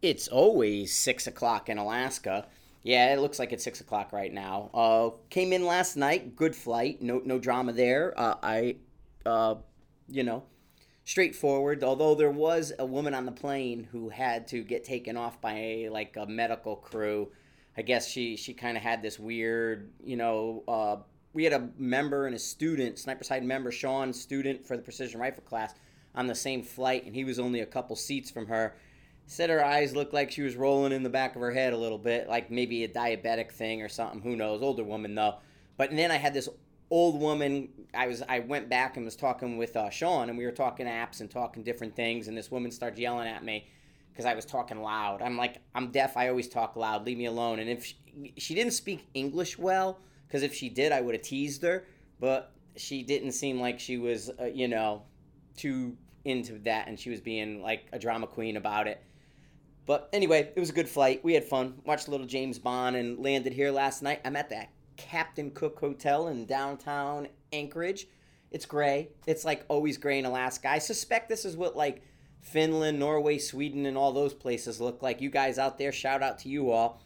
It's always six o'clock in Alaska. Yeah, it looks like it's six o'clock right now. Uh, came in last night. Good flight. No, no drama there. Uh, I, uh, you know, straightforward. Although there was a woman on the plane who had to get taken off by a, like a medical crew. I guess she she kind of had this weird, you know. Uh, we had a member and a student, sniper side member, Sean, student for the precision rifle class, on the same flight, and he was only a couple seats from her said her eyes looked like she was rolling in the back of her head a little bit, like maybe a diabetic thing or something. Who knows? Older woman though. But then I had this old woman. I was I went back and was talking with uh, Sean, and we were talking apps and talking different things. And this woman started yelling at me because I was talking loud. I'm like, I'm deaf. I always talk loud. Leave me alone. And if she, she didn't speak English well, because if she did, I would have teased her. But she didn't seem like she was, uh, you know, too into that, and she was being like a drama queen about it. But anyway, it was a good flight. We had fun. Watched a little James Bond and landed here last night. I'm at that Captain Cook Hotel in downtown Anchorage. It's gray. It's like always gray in Alaska. I suspect this is what like Finland, Norway, Sweden, and all those places look like. You guys out there, shout out to you all.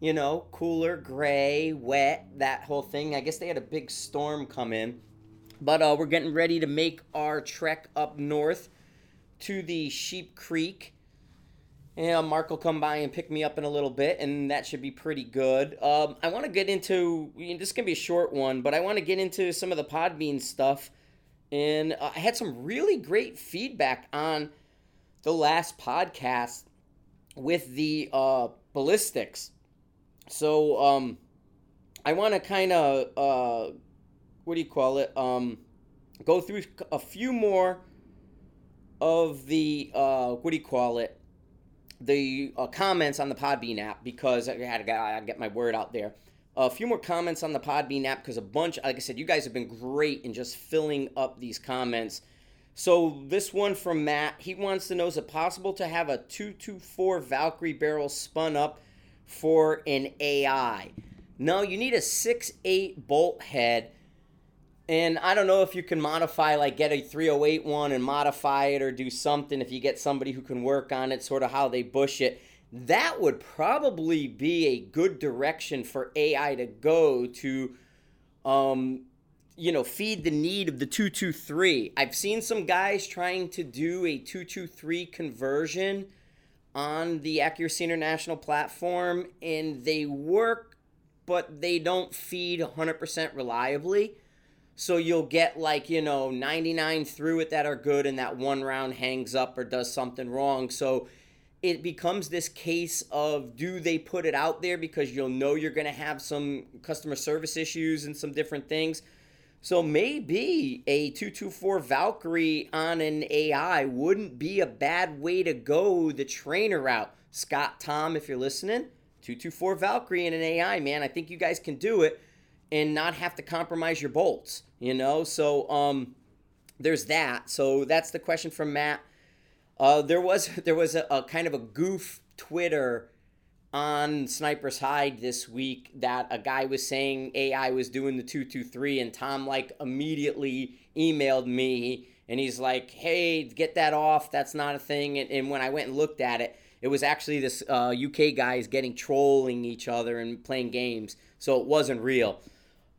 You know, cooler, gray, wet, that whole thing. I guess they had a big storm come in. But uh, we're getting ready to make our trek up north to the Sheep Creek yeah, Mark will come by and pick me up in a little bit, and that should be pretty good. Um, I want to get into this can be a short one, but I want to get into some of the Podbean stuff. And uh, I had some really great feedback on the last podcast with the uh, ballistics. So um, I want to kind of uh, what do you call it? Um, go through a few more of the uh, what do you call it? The uh, comments on the Podbean app because I had to get my word out there. A few more comments on the Podbean app because a bunch, like I said, you guys have been great in just filling up these comments. So this one from Matt, he wants to know: Is it possible to have a two two four Valkyrie barrel spun up for an AI? No, you need a six eight bolt head and I don't know if you can modify, like get a 308 one and modify it or do something if you get somebody who can work on it, sort of how they bush it. That would probably be a good direction for AI to go to, um, you know, feed the need of the 223. I've seen some guys trying to do a 223 conversion on the Accuracy International platform, and they work, but they don't feed 100% reliably. So you'll get like, you know, 99 through it that are good and that one round hangs up or does something wrong. So it becomes this case of do they put it out there because you'll know you're going to have some customer service issues and some different things. So maybe a 224 Valkyrie on an AI wouldn't be a bad way to go the trainer route. Scott Tom, if you're listening, 224 Valkyrie and an AI, man, I think you guys can do it and not have to compromise your bolts, you know? So um, there's that. So that's the question from Matt. Uh, there was there was a, a kind of a goof Twitter on Sniper's Hide this week that a guy was saying AI was doing the 223 and Tom like immediately emailed me and he's like, "Hey, get that off. That's not a thing." And, and when I went and looked at it, it was actually this uh, UK guys getting trolling each other and playing games, so it wasn't real.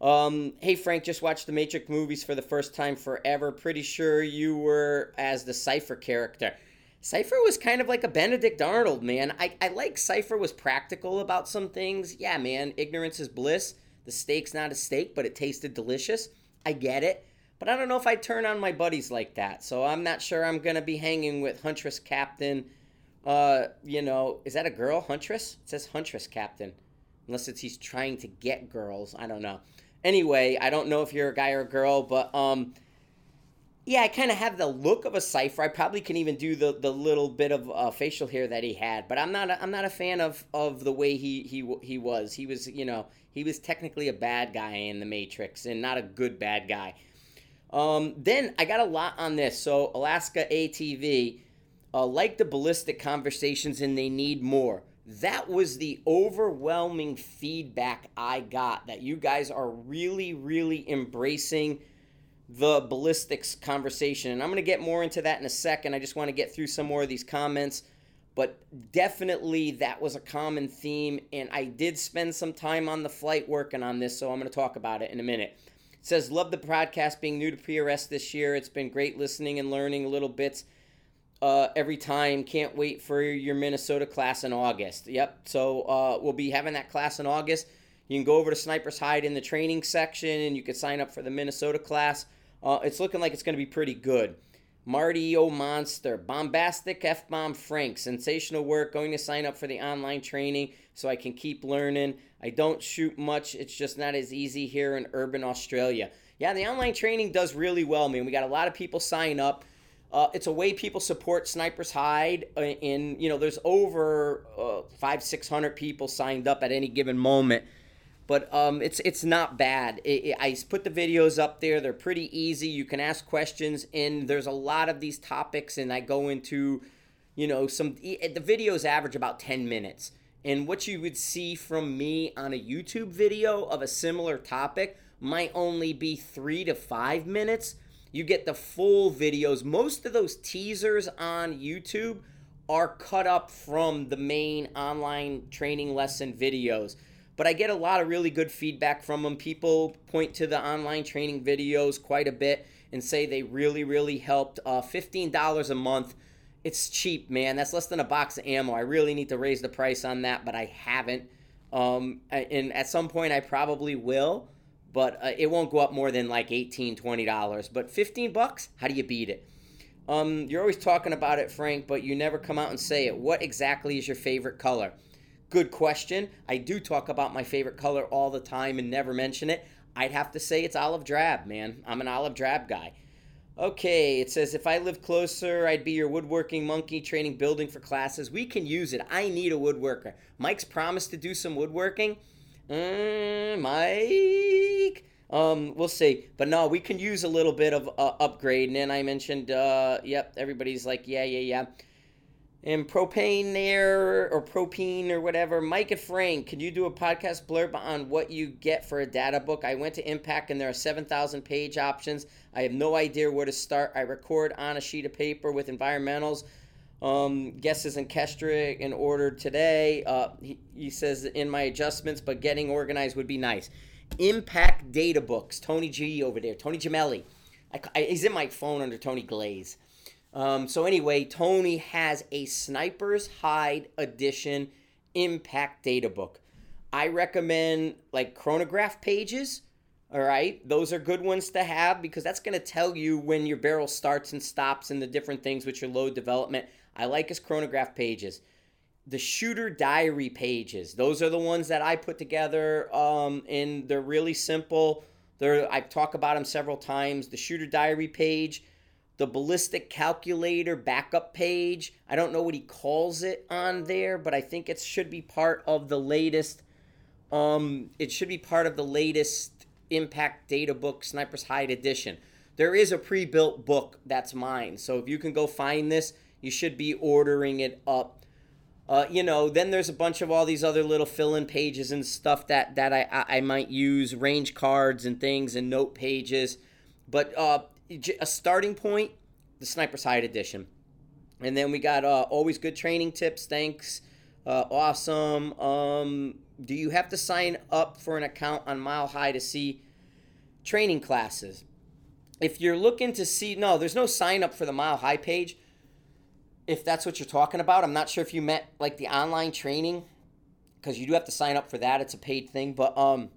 Um, hey Frank, just watched the Matrix movies for the first time forever. Pretty sure you were as the Cypher character. Cypher was kind of like a Benedict Arnold, man. I, I like Cypher was practical about some things. Yeah, man, ignorance is bliss. The steak's not a steak, but it tasted delicious. I get it. But I don't know if I turn on my buddies like that. So I'm not sure I'm going to be hanging with Huntress Captain. Uh, you know, is that a girl, Huntress? It says Huntress Captain. Unless it's he's trying to get girls. I don't know. Anyway, I don't know if you're a guy or a girl, but um, yeah, I kind of have the look of a Cypher. I probably can even do the, the little bit of uh, facial hair that he had, but I'm not a, I'm not a fan of, of the way he, he he was. He was you know he was technically a bad guy in the Matrix and not a good bad guy. Um, then I got a lot on this. So Alaska ATV, uh, like the ballistic conversations, and they need more that was the overwhelming feedback I got that you guys are really, really embracing the ballistics conversation. And I'm going to get more into that in a second. I just want to get through some more of these comments. but definitely that was a common theme. And I did spend some time on the flight working on this, so I'm going to talk about it in a minute. It says, Love the podcast being new to PRS this year. It's been great listening and learning little bits uh, every time. Can't wait for your Minnesota class in August. Yep. So uh, we'll be having that class in August. You can go over to Sniper's Hide in the training section and you can sign up for the Minnesota class. Uh, it's looking like it's going to be pretty good. Marty O Monster, Bombastic F Bomb Frank, sensational work. Going to sign up for the online training so I can keep learning. I don't shoot much, it's just not as easy here in urban Australia. Yeah, the online training does really well, man. We got a lot of people sign up. Uh, it's a way people support Snipers Hide. Uh, in you know, there's over uh, five, six hundred people signed up at any given moment but um, it's it's not bad. It, it, I put the videos up there; they're pretty easy. You can ask questions, and there's a lot of these topics, and I go into, you know, some. The videos average about ten minutes, and what you would see from me on a YouTube video of a similar topic might only be three to five minutes. You get the full videos. Most of those teasers on YouTube are cut up from the main online training lesson videos but I get a lot of really good feedback from them. People point to the online training videos quite a bit and say they really, really helped. Uh, $15 a month. It's cheap, man. That's less than a box of ammo. I really need to raise the price on that, but I haven't. Um, and at some point, I probably will, but uh, it won't go up more than like $18, $20. But 15 bucks, how do you beat it? Um, you're always talking about it, Frank, but you never come out and say it. What exactly is your favorite color? Good question. I do talk about my favorite color all the time and never mention it. I'd have to say it's olive drab, man. I'm an olive drab guy. Okay, it says if I lived closer, I'd be your woodworking monkey training building for classes. We can use it. I need a woodworker. Mike's promised to do some woodworking. Mm, Mike. Um, we'll see. But no, we can use a little bit of uh, upgrade. And I mentioned, uh, yep, everybody's like, yeah, yeah, yeah and propane there or propane or whatever. Mike and Frank, could you do a podcast blurb on what you get for a data book? I went to Impact and there are 7,000 page options. I have no idea where to start. I record on a sheet of paper with environmentals. Um, guesses and Kestrel in order today. Uh, he, he says in my adjustments, but getting organized would be nice. Impact Data Books. Tony G over there. Tony Gemelli. I, I, he's in my phone under Tony Glaze. Um, so anyway, Tony has a Sniper's Hide Edition Impact Data Book. I recommend like chronograph pages. All right, those are good ones to have because that's going to tell you when your barrel starts and stops and the different things with your load development. I like his chronograph pages. The shooter diary pages, those are the ones that I put together, um, and they're really simple. They're I've talked about them several times. The shooter diary page the ballistic calculator backup page. I don't know what he calls it on there, but I think it should be part of the latest. Um, it should be part of the latest Impact Data Book Sniper's Hide edition. There is a pre-built book that's mine, so if you can go find this, you should be ordering it up. Uh, you know, then there's a bunch of all these other little fill-in pages and stuff that that I I, I might use, range cards and things and note pages. But uh, a starting point, the Sniper's Hide edition. And then we got uh, always good training tips. Thanks. Uh, awesome. Um, do you have to sign up for an account on Mile High to see training classes? If you're looking to see, no, there's no sign up for the Mile High page. If that's what you're talking about, I'm not sure if you meant like the online training, because you do have to sign up for that. It's a paid thing. But um,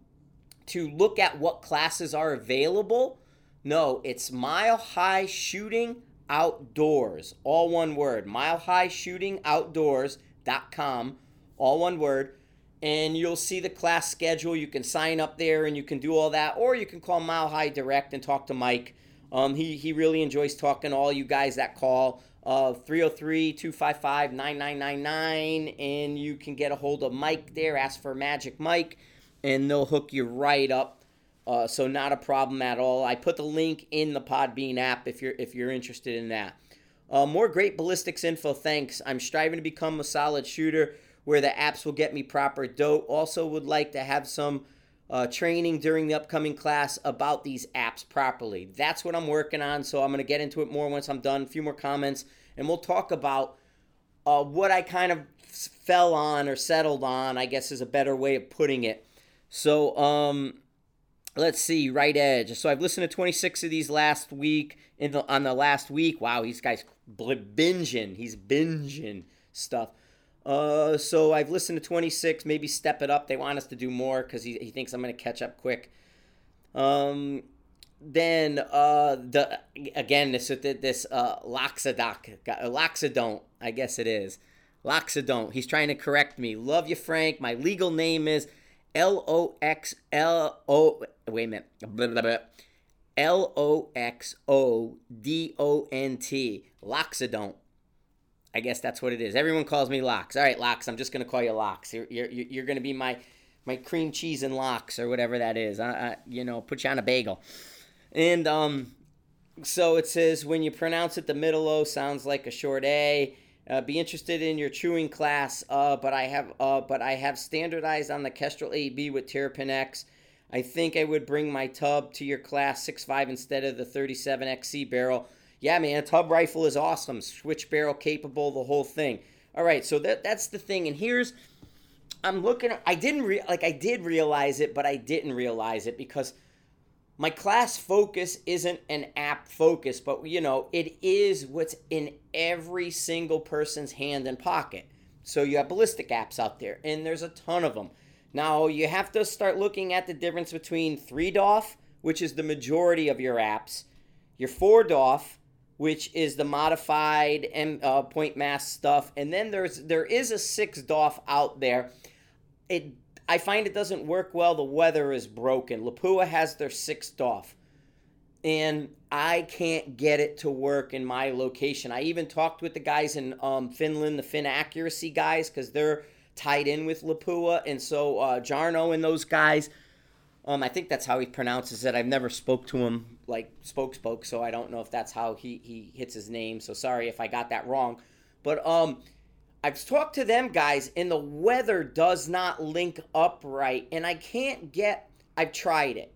to look at what classes are available, no, it's Mile High Shooting Outdoors. All one word. Mile High Shooting Outdoors.com. All one word. And you'll see the class schedule. You can sign up there and you can do all that. Or you can call Mile High Direct and talk to Mike. Um, he, he really enjoys talking to all you guys that call. Uh, 303 255 9999. And you can get a hold of Mike there. Ask for Magic Mike. And they'll hook you right up uh, so not a problem at all. I put the link in the Podbean app if you're if you're interested in that. Uh, more great ballistics info. Thanks. I'm striving to become a solid shooter where the apps will get me proper dope. Also would like to have some uh, training during the upcoming class about these apps properly. That's what I'm working on. So I'm going to get into it more once I'm done. A few more comments, and we'll talk about uh, what I kind of fell on or settled on, I guess is a better way of putting it. So, um, let's see, right edge. So I've listened to 26 of these last week. In the on the last week, wow, these guys binging. He's binging stuff. Uh, so I've listened to 26. Maybe step it up. They want us to do more because he, he thinks I'm going to catch up quick. Um, then uh, the again this this uh, Loxadoc, Loxodont, I guess it is. Loxodont. He's trying to correct me. Love you, Frank. My legal name is L O X L O. Wait a minute. L O X O D O N T. Loxodont. I guess that's what it is. Everyone calls me Locks. All right, Locks. I'm just gonna call you Locks. You're you're, you're gonna be my my cream cheese and locks or whatever that is. I, I, you know, put you on a bagel. And um, so it says when you pronounce it, the middle O sounds like a short A. Uh, be interested in your chewing class, uh, but I have uh, but I have standardized on the Kestrel AB with Terrapin X. I think I would bring my Tubb to your class 6.5 instead of the 37XC barrel. Yeah, man, a Tubb rifle is awesome. Switch barrel capable, the whole thing. All right, so that that's the thing. And here's I'm looking I didn't re- like I did realize it, but I didn't realize it because my class focus isn't an app focus, but you know, it is what's in every single person's hand and pocket. So you have ballistic apps out there, and there's a ton of them. Now you have to start looking at the difference between 3DOF, which is the majority of your apps, your 4DOF, which is the modified M, uh, point mass stuff, and then there's there is a 6 DOF out there. It I find it doesn't work well. The weather is broken. Lapua has their 6 DOF, and I can't get it to work in my location. I even talked with the guys in um, Finland, the Fin Accuracy guys, because they're tied in with Lapua, and so uh, Jarno and those guys. Um, I think that's how he pronounces it. I've never spoke to him like spoke spoke, so I don't know if that's how he he hits his name. So sorry if I got that wrong. But um, I've talked to them guys, and the weather does not link up right, and I can't get. I've tried it,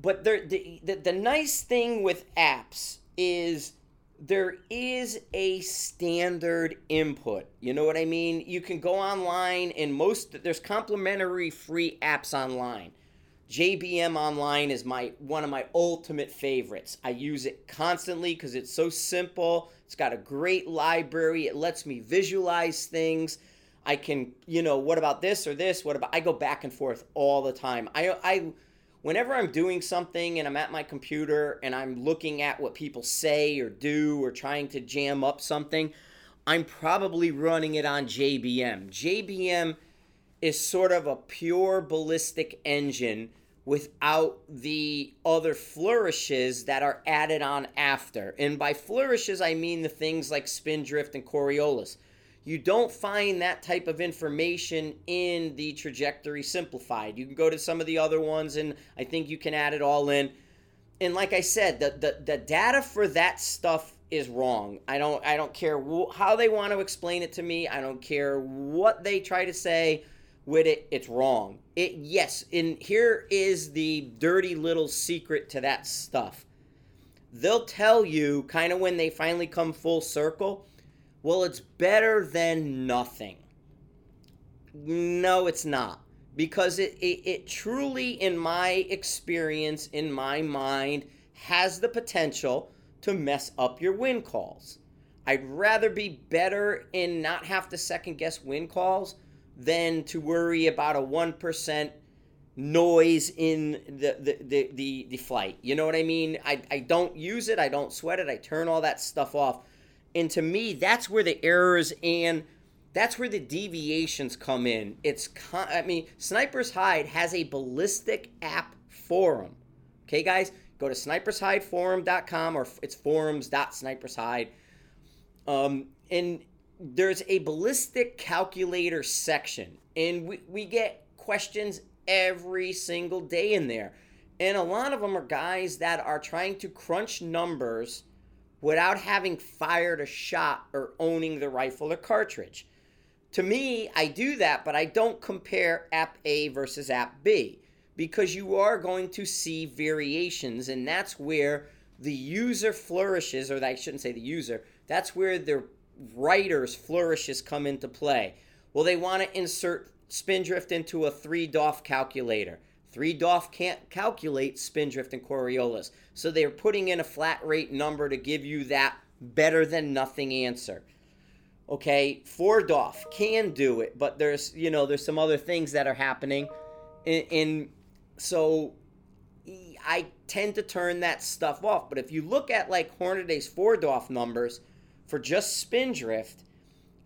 but there, the, the the nice thing with apps is there is a standard input. You know what I mean? You can go online, and most there's complimentary free apps online. JBM Online is my one of my ultimate favorites. I use it constantly because it's so simple. It's got a great library. It lets me visualize things. I can, you know, what about this or this? What about I go back and forth all the time. I I whenever I'm doing something and I'm at my computer and I'm looking at what people say or do or trying to jam up something, I'm probably running it on JBM. JBM is sort of a pure ballistic engine without the other flourishes that are added on after. And by flourishes, I mean the things like spindrift and Coriolis. You don't find that type of information in the trajectory simplified. You can go to some of the other ones, and I think you can add it all in. And like I said, the, the, the data for that stuff is wrong. I don't I don't care wh- how they want to explain it to me. I don't care what they try to say with it, it's wrong. It yes, and here is the dirty little secret to that stuff. They'll tell you kind of when they finally come full circle, well, it's better than nothing. No, it's not. Because it, it, it truly, in my experience, in my mind, has the potential to mess up your win calls. I'd rather be better and not have to second guess win calls than to worry about a 1% noise in the, the, the, the, the flight. You know what I mean? I, I don't use it, I don't sweat it, I turn all that stuff off. And to me, that's where the errors and that's where the deviations come in. It's con- I mean, Sniper's Hide has a ballistic app forum. Okay, guys, go to snipershideforum.com or it's forums.snipershide. Um, and there's a ballistic calculator section, and we, we get questions every single day in there. And a lot of them are guys that are trying to crunch numbers without having fired a shot or owning the rifle or cartridge. To me, I do that, but I don't compare app A versus app B because you are going to see variations, and that's where the user flourishes, or I shouldn't say the user, that's where their writers' flourishes come into play? Well, they want to insert spindrift into a three DOF calculator. Three DOF can't calculate spindrift and Coriolis. So they're putting in a flat rate number to give you that better than nothing answer. Okay, four DOF can do it, but there's you know there's some other things that are happening, in, in so I tend to turn that stuff off. But if you look at like Hornady's four DOF numbers for just spindrift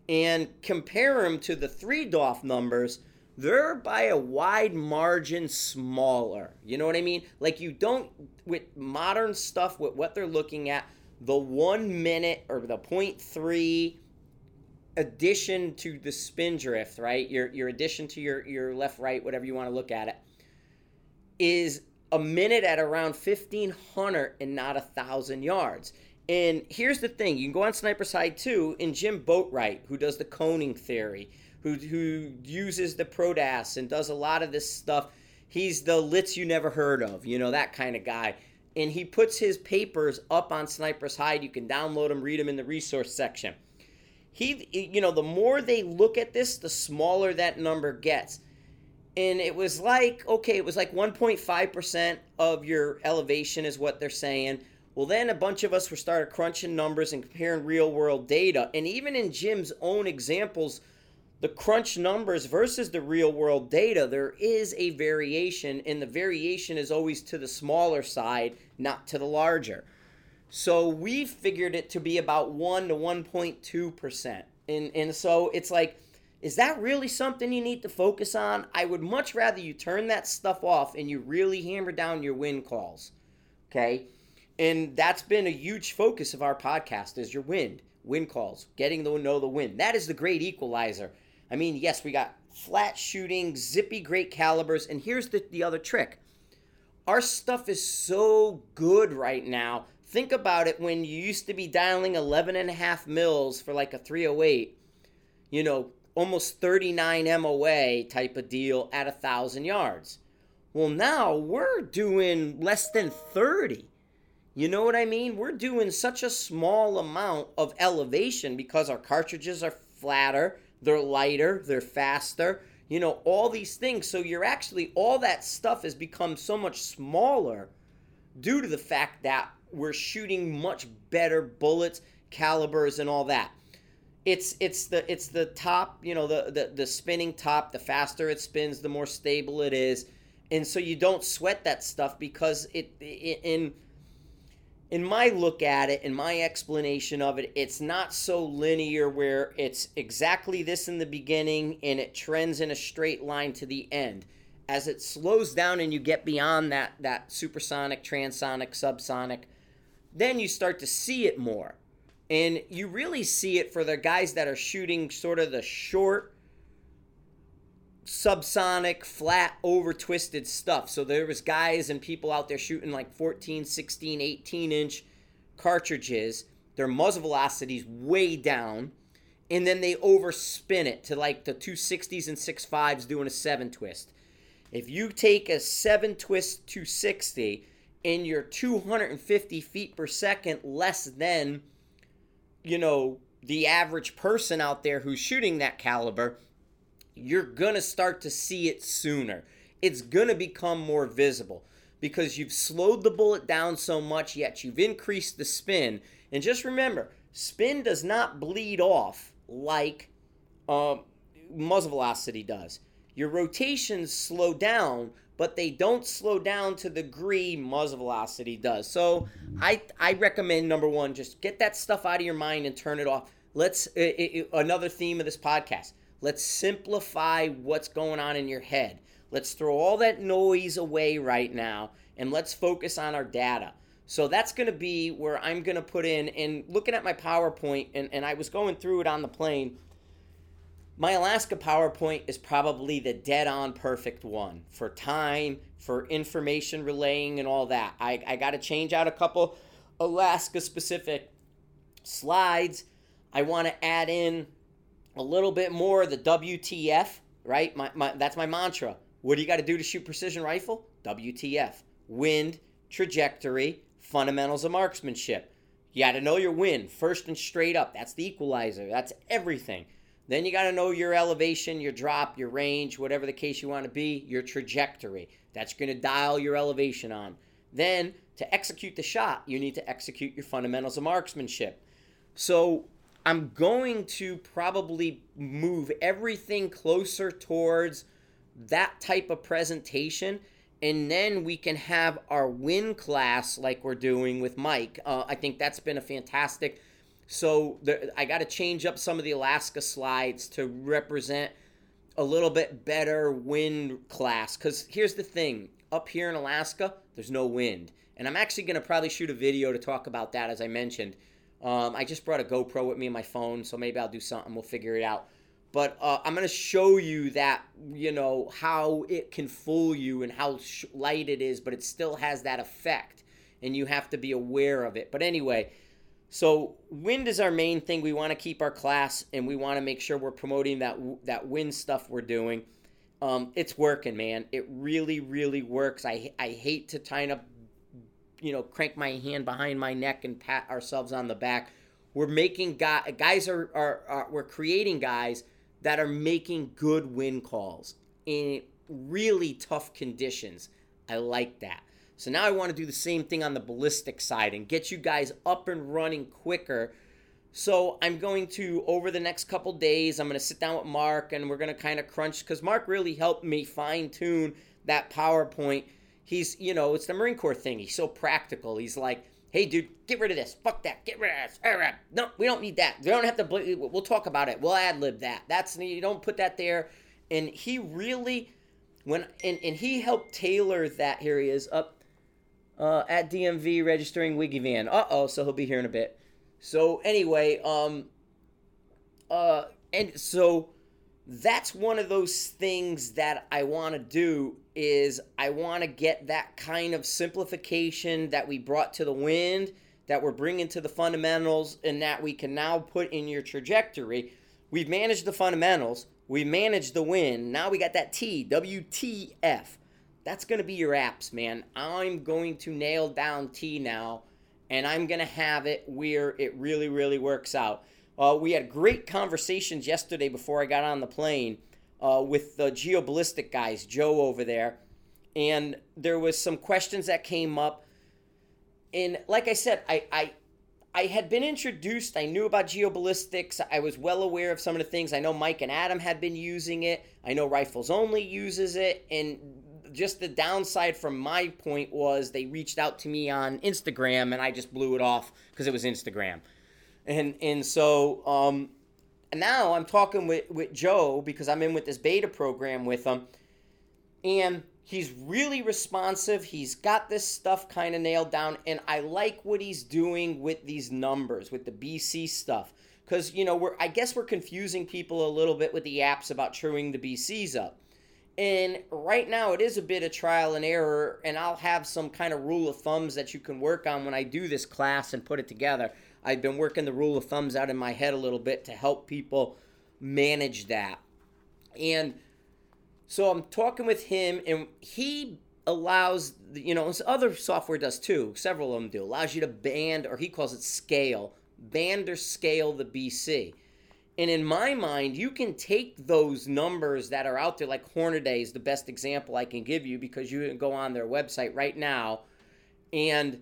and compare them to the three DOF numbers, they're by a wide margin smaller. You know what I mean? Like you don't with modern stuff with what they're looking at, the one minute or the point three addition to the spindrift, right? Your your addition to your your left right, whatever you want to look at it, is a minute at around 1500 and not a thousand yards. And here's the thing: you can go on Sniper's Hide too, and Jim Boatright, who does the coning theory, who who uses the ProDAS and does a lot of this stuff. He's the Litz you never heard of, you know that kind of guy. And he puts his papers up on Sniper's Hide. You can download them, read them in the resource section. He, you know, the more they look at this, the smaller that number gets and it was like okay it was like 1.5% of your elevation is what they're saying well then a bunch of us were started crunching numbers and comparing real world data and even in jim's own examples the crunch numbers versus the real world data there is a variation and the variation is always to the smaller side not to the larger so we figured it to be about 1 to 1.2% and and so it's like is that really something you need to focus on? I would much rather you turn that stuff off and you really hammer down your win calls. Okay? And that's been a huge focus of our podcast is your wind, wind calls, getting to know the wind. That is the great equalizer. I mean, yes, we got flat shooting, zippy great calibers, and here's the, the other trick. Our stuff is so good right now. Think about it when you used to be dialing 11 and a half mils for like a 308. You know, almost 39 MOA type of deal at a thousand yards. Well, now we're doing less than 30. You know what I mean? We're doing such a small amount of elevation because our cartridges are flatter, they're lighter, they're faster, you know, all these things. So you're actually, all that stuff has become so much smaller due to the fact that we're shooting much better bullets, calibers, and all that it's it's the it's the top you know the, the the spinning top the faster it spins the more stable it is and so you don't sweat that stuff because it, it in in my look at it in my explanation of it it's not so linear where it's exactly this in the beginning and it trends in a straight line to the end. As it slows down and you get beyond that that supersonic transonic subsonic then you start to see it more. And you really see it for the guys that are shooting sort of the short, subsonic, flat, over twisted stuff. So there was guys and people out there shooting like 14, 16, 18 inch cartridges. Their muzzle velocities way down. And then they overspin it to like the 260s and 6.5s doing a 7 twist. If you take a 7 twist 260 and you're 250 feet per second less than you know, the average person out there who's shooting that caliber, you're going to start to see it sooner. It's going to become more visible because you've slowed the bullet down so much, yet you've increased the spin. And just remember, spin does not bleed off like uh, muzzle velocity does. Your rotations slow down, but they don't slow down to the degree muzzle velocity does. So I I recommend number one, just get that stuff out of your mind and turn it off. Let's it, it, another theme of this podcast. Let's simplify what's going on in your head. Let's throw all that noise away right now and let's focus on our data. So that's going to be where I'm going to put in and looking at my PowerPoint and, and I was going through it on the plane my Alaska PowerPoint is probably the dead on perfect one for time, for information relaying, and all that. I, I got to change out a couple Alaska specific slides. I want to add in a little bit more the WTF, right? My, my, that's my mantra. What do you got to do to shoot precision rifle? WTF. Wind, trajectory, fundamentals of marksmanship. You got to know your wind first and straight up. That's the equalizer. That's everything. Then you got to know your elevation, your drop, your range, whatever the case you want to be, your trajectory. That's going to dial your elevation on. Then to execute the shot, you need to execute your fundamentals of marksmanship. So I'm going to probably move everything closer towards that type of presentation. And then we can have our win class like we're doing with Mike. Uh, I think that's been a fantastic. So the, I got to change up some of the Alaska slides to represent a little bit better wind class. Because here's the thing up here in Alaska, there's no wind. And I'm actually going to probably shoot a video to talk about that, as I mentioned. Um, I just brought a GoPro with me and my phone, so maybe I'll do something. We'll figure it out. But uh, I'm going to show you that, you know, how it can fool you and how sh- light it is, but it still has that effect. And you have to be aware of it. But anyway, so wind is our main thing. We want to keep our class and we want to make sure we're promoting that, that wind stuff we're doing. Um, it's working, man. It really, really works. I, I hate to kind of you know, crank my hand behind my neck and pat ourselves on the back. We're making guys, guys are, are, are we're creating guys that are making good win calls in really tough conditions. I like that. So now I want to do the same thing on the ballistic side and get you guys up and running quicker. So I'm going to over the next couple days, I'm going to sit down with Mark and we're going to kind of crunch because Mark really helped me fine tune that PowerPoint he's, you know, it's the Marine Corps thing. He's so practical. He's like, hey, dude, get rid of this. Fuck that. Get rid of this. No, we don't need that. We don't have to. We'll talk about it. We'll ad lib that. That's you don't put that there. And he really, when and, and he helped tailor that. Here he is up uh, at DMV registering Wiggy Van. Uh oh, so he'll be here in a bit. So anyway, um, uh, and so that's one of those things that I want to do is I want to get that kind of simplification that we brought to the wind that we're bringing to the fundamentals and that we can now put in your trajectory. We've managed the fundamentals, we managed the wind. Now we got that T, WTF. That's going to be your apps, man. I'm going to nail down T now and I'm going to have it where it really really works out. Uh, we had great conversations yesterday before I got on the plane uh, with the geoballistic guys, Joe over there, and there was some questions that came up. And like I said, I, I I had been introduced. I knew about geoballistics. I was well aware of some of the things. I know Mike and Adam had been using it. I know Rifles Only uses it. And just the downside from my point was they reached out to me on Instagram and I just blew it off because it was Instagram and and so um, now I'm talking with with Joe because I'm in with this beta program with him, and he's really responsive. He's got this stuff kind of nailed down, and I like what he's doing with these numbers with the BC stuff because you know we're I guess we're confusing people a little bit with the apps about truing the BCs up. And right now, it is a bit of trial and error, and I'll have some kind of rule of thumbs that you can work on when I do this class and put it together. I've been working the rule of thumbs out in my head a little bit to help people manage that. And so I'm talking with him, and he allows, you know, other software does too, several of them do, allows you to band, or he calls it scale, band or scale the BC. And in my mind, you can take those numbers that are out there, like Hornady is the best example I can give you because you can go on their website right now and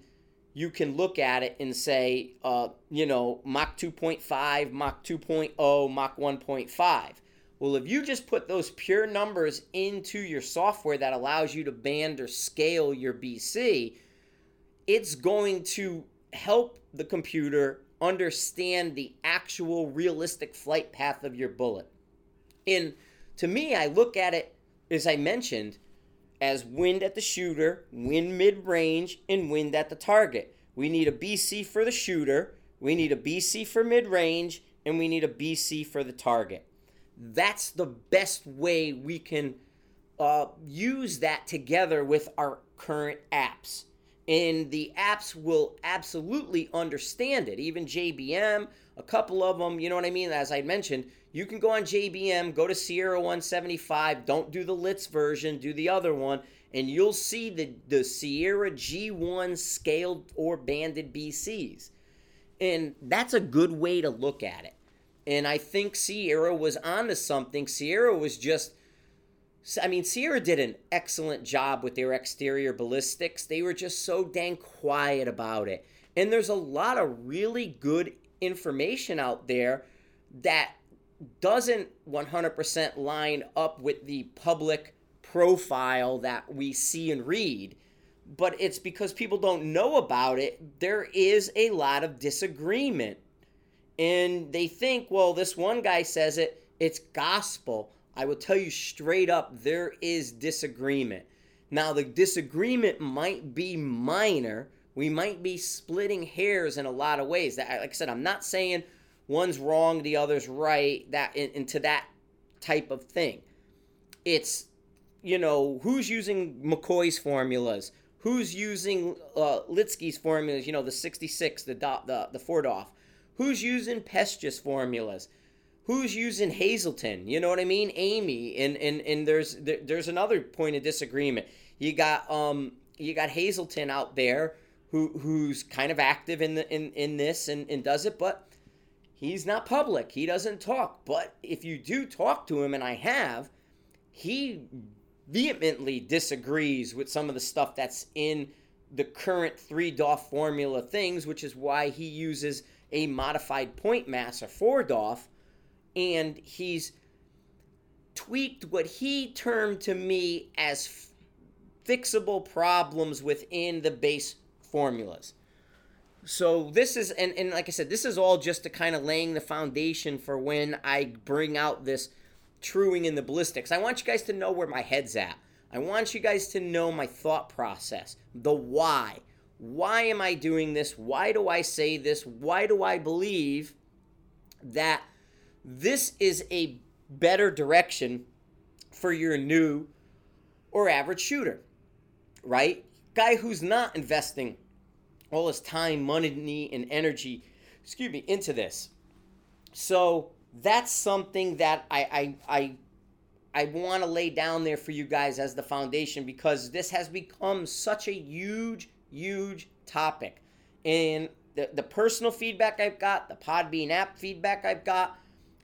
you can look at it and say, uh, you know, Mach 2.5, Mach 2.0, Mach 1.5. Well, if you just put those pure numbers into your software that allows you to band or scale your BC, it's going to help the computer understand the actual realistic flight path of your bullet. And to me, I look at it, as I mentioned, as wind at the shooter, wind mid range, and wind at the target. We need a BC for the shooter, we need a BC for mid range, and we need a BC for the target. That's the best way we can uh, use that together with our current apps. And the apps will absolutely understand it. Even JBM, a couple of them, you know what I mean? As I mentioned, you can go on JBM, go to Sierra 175, don't do the Litz version, do the other one, and you'll see the, the Sierra G1 scaled or banded BCs. And that's a good way to look at it. And I think Sierra was onto something. Sierra was just I mean, Sierra did an excellent job with their exterior ballistics. They were just so dang quiet about it. And there's a lot of really good information out there that doesn't 100% line up with the public profile that we see and read, but it's because people don't know about it. There is a lot of disagreement. And they think, well, this one guy says it, it's gospel. I will tell you straight up, there is disagreement. Now, the disagreement might be minor. We might be splitting hairs in a lot of ways. That, like I said, I'm not saying one's wrong, the other's right. That into that type of thing. It's you know who's using McCoy's formulas, who's using uh, Litsky's formulas. You know the 66, the dot, the the 4DOF. Who's using Pejsa's formulas? who's using Hazelton? You know what I mean? Amy, and and and there's there's another point of disagreement. You got um you got Hazelton out there who who's kind of active in the in in this and and does it, but he's not public. He doesn't talk. But if you do talk to him, and I have, he vehemently disagrees with some of the stuff that's in the current three DOF formula things, which is why he uses a modified point mass or four DOF and he's tweaked what he termed to me as fixable problems within the base formulas. So this is and, and like I said, this is all just to kind of laying the foundation for when I bring out this truing in the ballistics. I want you guys to know where my head's at. I want you guys to know my thought process, the why. Why am I doing this? Why do I say this? Why do I believe that this is a better direction for your new or average shooter, right? Guy who's not investing all his time, money, and energy, excuse me, into this. So that's something that I I I, I want to lay down there for you guys as the foundation because this has become such a huge, huge topic. And the, the personal feedback I've got, the Podbean app feedback I've got,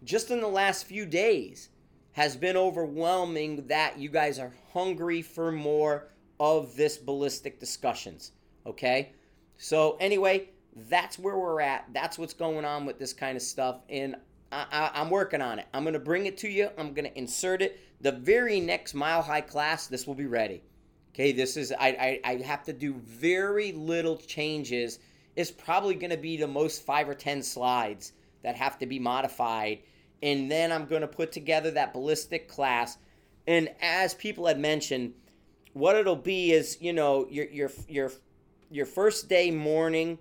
just in the last few days has been overwhelming that you guys are hungry for more of this ballistic discussions. Okay? So, anyway, that's where we're at. That's what's going on with this kind of stuff. And I, am working on it. I'm going to bring it to you. I'm going to insert it. The very next Mile High class, this will be ready. Okay, this is, I, I, I have to do very little changes. It's probably going to be the most five or 10 slides that have to be modified and then I'm going to put together that ballistic class. And as people had mentioned, what it'll be is, you know, your your your your first day morning,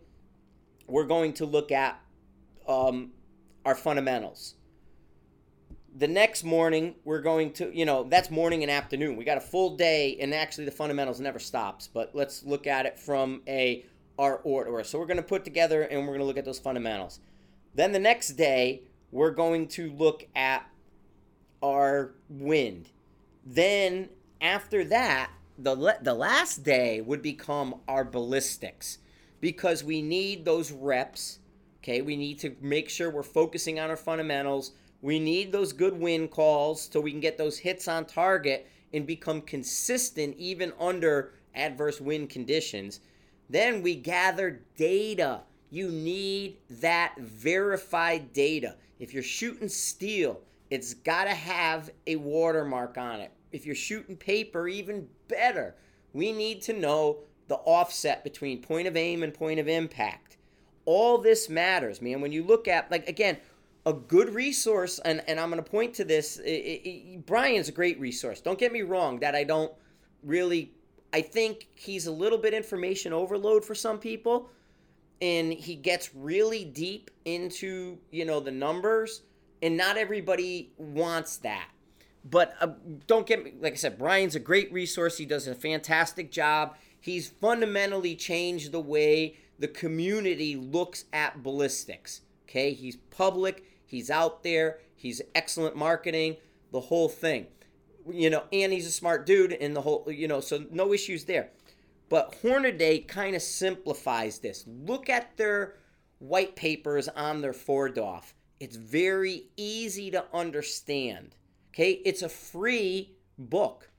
we're going to look at um, our fundamentals. The next morning, we're going to, you know, that's morning and afternoon. We got a full day, and actually the fundamentals never stops. But let's look at it from a our order. So we're going to put together and we're going to look at those fundamentals. Then the next day, we're going to look at our wind. Then after that, the the last day would become our ballistics because we need those reps. Okay, we need to make sure we're focusing on our fundamentals. We need those good wind calls so we can get those hits on target and become consistent even under adverse wind conditions. Then we gather data. You need that verified data. If you're shooting steel, it's got to have a watermark on it. If you're shooting paper, even better. We need to know the offset between point of aim and point of impact. All this matters, man. When you look at, like, again, a good resource, and, and I'm going to point to this. It, it, Bryan's a great resource. Don't get me wrong, that I don't really, I think he's a little bit information overload for some people and he gets really deep into you know the numbers and not everybody wants that but uh, don't get me like i said brian's a great resource. He does a fantastic job. He's fundamentally changed the way the community looks at ballistics okay? He's public. He's out there. He's excellent marketing. The whole thing. You know and he's a smart dude and the whole you know so no issues there. But Hornady kind of simplifies this. Look at their white papers on their 4DOF. It's very easy to understand. Okay, it's a free book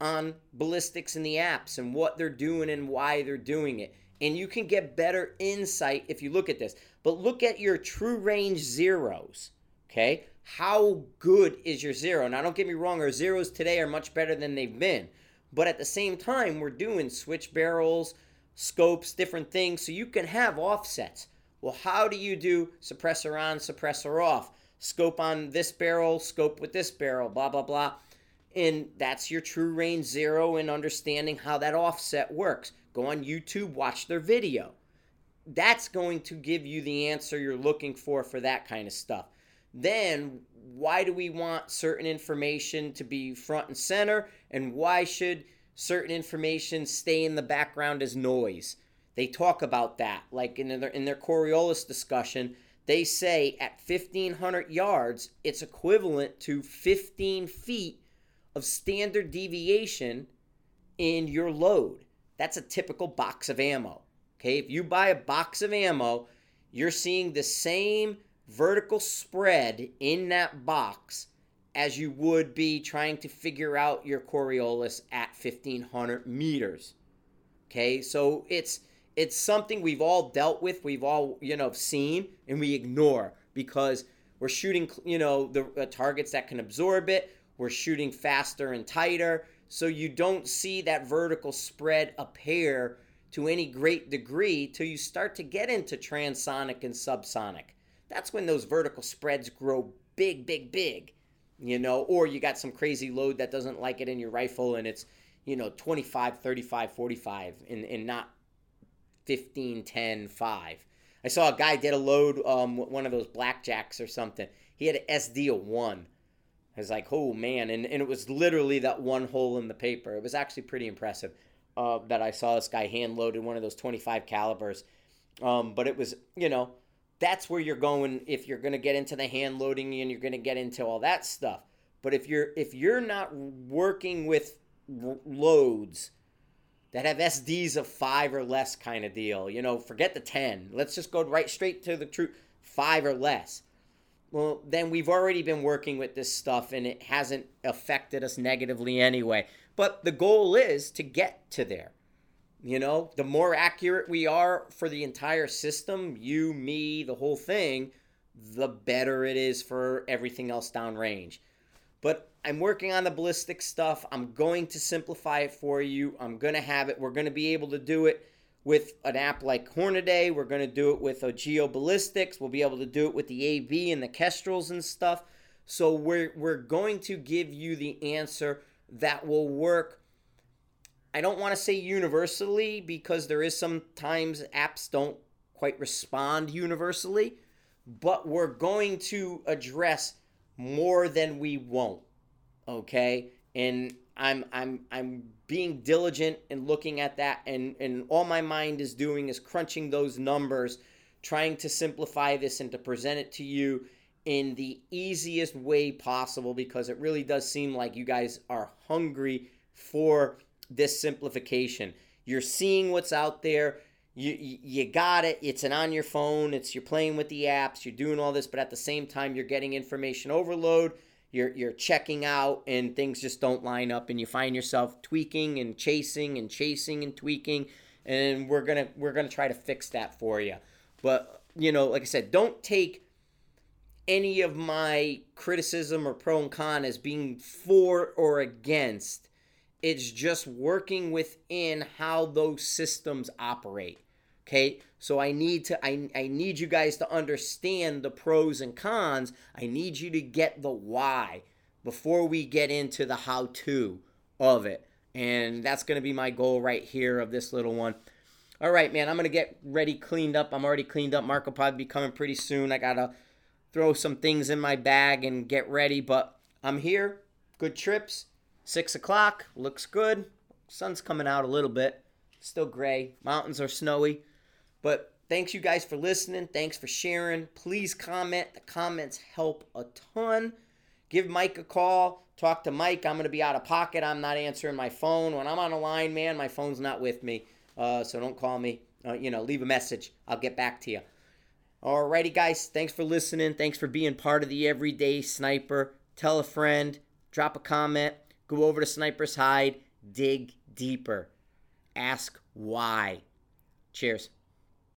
on ballistics and the apps and what they're doing and why they're doing it. And you can get better insight if you look at this. But look at your true range zeros. Okay, how good is your zero? Now, don't get me wrong, our zeros today are much better than they've been. But at the same time, we're doing switch barrels, scopes, different things, so you can have offsets. Well, how do you do suppressor on, suppressor off? Scope on this barrel, scope with this barrel, blah, blah, blah. And that's your true range zero and understanding how that offset works. Go on YouTube, watch their video. That's going to give you the answer you're looking for for that kind of stuff. Then, why do we want certain information to be front and center? And why should certain information stay in the background as noise? They talk about that. Like in their, in their Coriolis discussion, they say at 1,500 yards, it's equivalent to 15 feet of standard deviation in your load. That's a typical box of ammo. Okay, if you buy a box of ammo, you're seeing the same vertical spread in that box as you would be trying to figure out your Coriolis at 1500 meters. Okay, so it's it's something we've all dealt with, we've all you know seen, and we ignore because we're shooting you know the uh, targets that can absorb it. We're shooting faster and tighter, so you don't see that vertical spread appear to any great degree till you start to get into transonic and subsonic that's when those vertical spreads grow big, big, big. You know, or you got some crazy load that doesn't like it in your rifle and it's, you know, 25, 35, 45 and, and not 15, 10, 5. I saw a guy did a load, um, one of those blackjacks or something. He had an SD of one. I was like, oh man. And, and it was literally that one hole in the paper. It was actually pretty impressive uh, that I saw this guy hand loaded one of those 25 calibers. Um, but it was, you know, that's where you're going if you're going to get into the hand loading and you're going to get into all that stuff. But if you're if you're not working with loads that have SDs of 5 or less kind of deal, you know, forget the 10. Let's just go right straight to the truth, 5 or less. Well, then we've already been working with this stuff and it hasn't affected us negatively anyway. But the goal is to get to there. You know, the more accurate we are for the entire system, you, me, the whole thing, the better it is for everything else downrange. But I'm working on the ballistic stuff. I'm going to simplify it for you. I'm going to have it. We're going to be able to do it with an app like Hornady. We're going to do it with a Geo Ballistics. We'll be able to do it with the AB and the Kestrels and stuff. So we're we're going to give you the answer that will work I don't want to say universally because there is sometimes apps don't quite respond universally, but we're going to address more than we won't. Okay? And I'm I'm I'm being diligent and looking at that and and all my mind is doing is crunching those numbers, trying to simplify this and to present it to you in the easiest way possible because it really does seem like you guys are hungry for this simplification. You're seeing what's out there. You, you got it. It's an on your phone. It's you're playing with the apps. You're doing all this, but at the same time, you're getting information overload. You're you're checking out, and things just don't line up, and you find yourself tweaking and chasing and chasing and tweaking. And we're gonna we're gonna try to fix that for you. But you know, like I said, don't take any of my criticism or pro and con as being for or against it's just working within how those systems operate. Okay? So I need to I, I need you guys to understand the pros and cons. I need you to get the why before we get into the how to of it. And that's going to be my goal right here of this little one. All right, man, I'm going to get ready cleaned up. I'm already cleaned up. Will probably be coming pretty soon. I got to throw some things in my bag and get ready, but I'm here. Good trips. Six o'clock, looks good. Sun's coming out a little bit. Still gray. Mountains are snowy. But thanks you guys for listening. Thanks for sharing. Please comment. The comments help a ton. Give Mike a call. Talk to Mike. I'm going to be out of pocket. I'm not answering my phone. When I'm on a line, man, my phone's not with me. Uh, so don't call me. Uh, you know, leave a message. I'll get back to you. Alrighty, guys. Thanks for listening. Thanks for being part of the Everyday Sniper. Tell a friend, drop a comment, go over to Sniper's Hide, dig deeper, ask why. Cheers.